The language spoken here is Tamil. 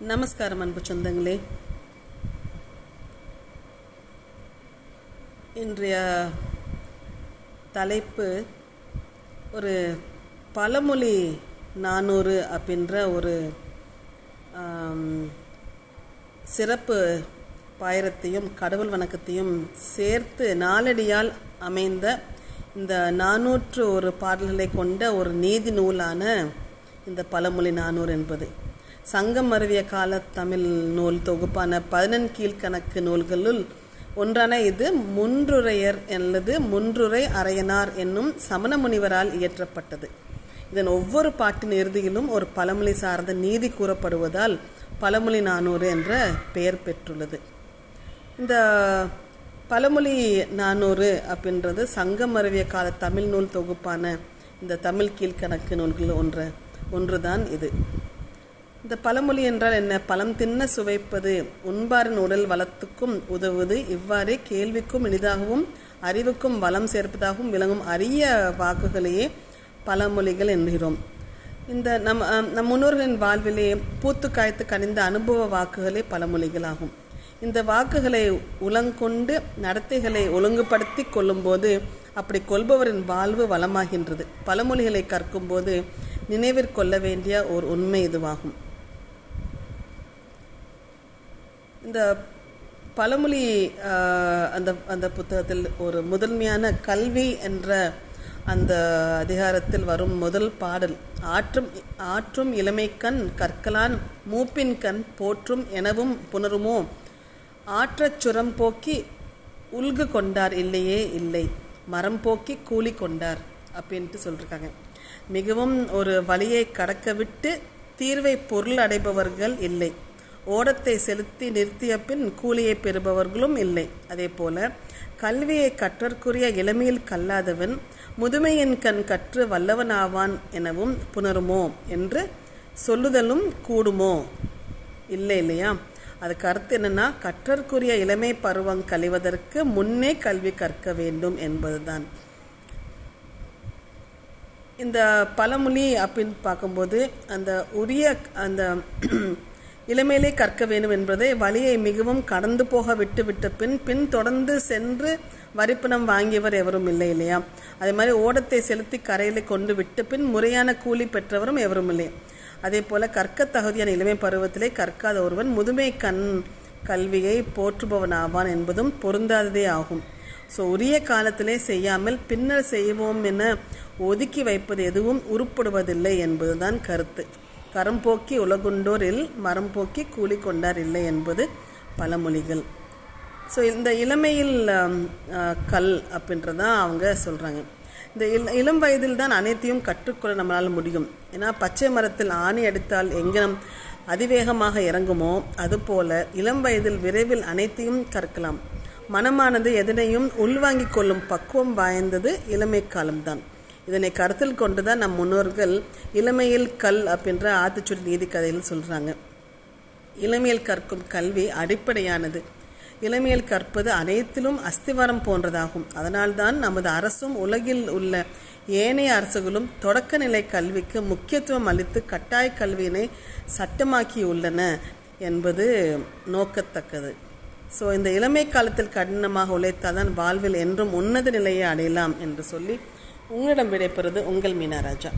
நமஸ்காரம் அன்பு சொந்தங்களே. இன்றைய தலைப்பு ஒரு பழமொழி நானூறு அப்படின்ற ஒரு சிறப்பு பாயிரத்தையும் கடவுள் வணக்கத்தையும் சேர்த்து நாளடியால் அமைந்த இந்த நானூற்று ஒரு பாடல்களை கொண்ட ஒரு நீதி நூலான இந்த பழமொழி நானூறு என்பது. சங்கம் மருவிய கால தமிழ் நூல் தொகுப்பான பதினெண் கீழ்கணக்கு நூல்களுள் ஒன்றான இது முன்றுரையர் அல்லது முன்றுரை அரையனார் என்னும் சமண முனிவரால் இயற்றப்பட்டது. இதன் ஒவ்வொரு பாட்டின் இறுதியிலும் ஒரு பழமொழி சார்ந்த நீதி கூறப்படுவதால் பழமொழி நானூறு என்ற பெயர் பெற்றுள்ளது. இந்த பழமொழி நானூறு அப்படின்றது சங்கம் மருவிய கால தமிழ் நூல் தொகுப்பான இந்த தமிழ் கீழ்கணக்கு நூல்கள் ஒன்று ஒன்றுதான் இது. இந்த பழமொழி என்றால் என்ன? பழம் தின்ன சுவைப்பது. உண்பாரின் உடல் வளத்துக்கும் உதவுவது. இவ்வாறே கேள்விக்கும் இனிதாகவும் அறிவுக்கும் வளம் சேர்ப்பதாகவும் விளங்கும் அரிய வாக்குகளையே பழமொழிகள் என்கிறோம். இந்த நம் நம் முன்னோர்களின் வாழ்விலே பூத்து காய்த்து கனிந்த அனுபவ வாக்குகளே பழமொழிகளாகும். இந்த வாக்குகளை உளங்கொண்டு நடத்தைகளை ஒழுங்குபடுத்தி கொள்ளும்போது அப்படி கொள்பவரின் வாழ்வு வளமாகின்றது. பழமொழிகளை கற்கும்போது நினைவிற்கொள்ள வேண்டிய ஒரு உண்மை இதுவாகும். இந்த பழமொழி அந்த அந்த புத்தகத்தில் ஒரு முதன்மையான கல்வி என்ற அந்த அதிகாரத்தில் வரும் முதல் பாடல் ஆற்றும் ஆற்றும் இளமைக்கண் கற்கலான் மூப்பின் கண் போற்றும் எனவும் புணருமோ? ஆற்றச் சுரம் போக்கி உல்கு கொண்டார் இல்லையே இல்லை. மரம் போக்கி கூலி கொண்டார் அப்படின்ட்டு சொல்லியிருக்காங்க மிகவும் ஒரு வழியை கடக்க விட்டு தீர்வை பொருள் அடைபவர்கள் இல்லை. ஓடத்தை செலுத்தி நிறுத்திய பின் கூலியை பெறுபவர்களும் இல்லை. அதே போல கல்வியை கற்றற்குரிய இளமையில் கல்லாதவன் முதுமையின் கண் கற்று வல்லவனாவான் எனவும் புணருமோ என்று சொல்லுதலும் கூடுமோ? இல்லை இல்லையா? அதுக்கு கருத்து என்னன்னா கற்றற்குரிய இளமை பருவம் கழிவதற்கு முன்னே கல்வி கற்க வேண்டும் என்பதுதான். இந்த பழமொழி அப்படின்னு பார்க்கும்போது அந்த உரிய அந்த இளமையிலே கற்க வேண்டும் என்பதை வழியை மிகவும் கடந்து போக விட்டு விட்ட பின் பின் தொடர்ந்து சென்று வரிப்பணம் வாங்கியவர் எவரும் இல்லை இல்லையா? அதே மாதிரி ஓடத்தை செலுத்தி கரையில் கொண்டு விட்டு பின் முறையான கூலி பெற்றவரும் எவரும் இல்லை. அதே போல கற்க தகுதியான இளமை பருவத்திலே கற்காத ஒருவன் முதுமை கண் கல்வியை போற்றுபவன் ஆவான் என்பதும் பொருந்தாததே ஆகும். ஸோ உரிய காலத்திலே செய்யாமல் பின்னர் செய்வோம் என ஒதுக்கி வைப்பது எதுவும் உருப்படுவதில்லை என்பதுதான் கருத்து. கரம் போக்கி உலகுண்டோரில் மரம் போக்கி கூலி கொண்டார் இல்லை என்பது பழமொழிகள். ஸோ இந்த இளமையில் கல் அப்படின்றதான் அவங்க சொல்கிறாங்க இந்த இள இளம் வயதில் தான் அனைத்தையும் கற்றுக்கொள்ள நம்மளால் முடியும். ஏன்னா பச்சை மரத்தில் ஆணி அடித்தால் எங்கனம் அதிவேகமாக இறங்குமோ? அதுபோல இளம் வயதில் விரைவில் அனைத்தையும் கற்கலாம். மனமானது எதனையும் உள்வாங்கிக் கொள்ளும் பக்குவம் வாய்ந்தது இளமை காலம்தான். இதனை கருத்தில் கொண்டுதான் நம் முன்னோர்கள் இளமையில் கல் அப்படின்ற ஆத்திச்சுடி நீதி கதையில் சொல்றாங்க. இளமையில் கற்கும் கல்வி அடிப்படையானது. இளமையில் கற்பது அனைத்திலும் அஸ்திவாரம் போன்றதாகும். அதனால்தான் நமது அரசும் உலகில் உள்ள ஏனைய அரசுகளும் தொடக்க நிலை கல்விக்கு முக்கியத்துவம் அளித்து கட்டாய கல்வியினை சட்டமாக்கியுள்ளன என்பது நோக்கத்தக்கது. ஸோ இந்த இளமை காலத்தில் கடினமாக உழைத்தால்தான் வாழ்வில் என்றும் உன்னத நிலையை அடையலாம் என்று சொல்லி உங்களிடம் விடைபெறுவது உங்கள் மீனராஜா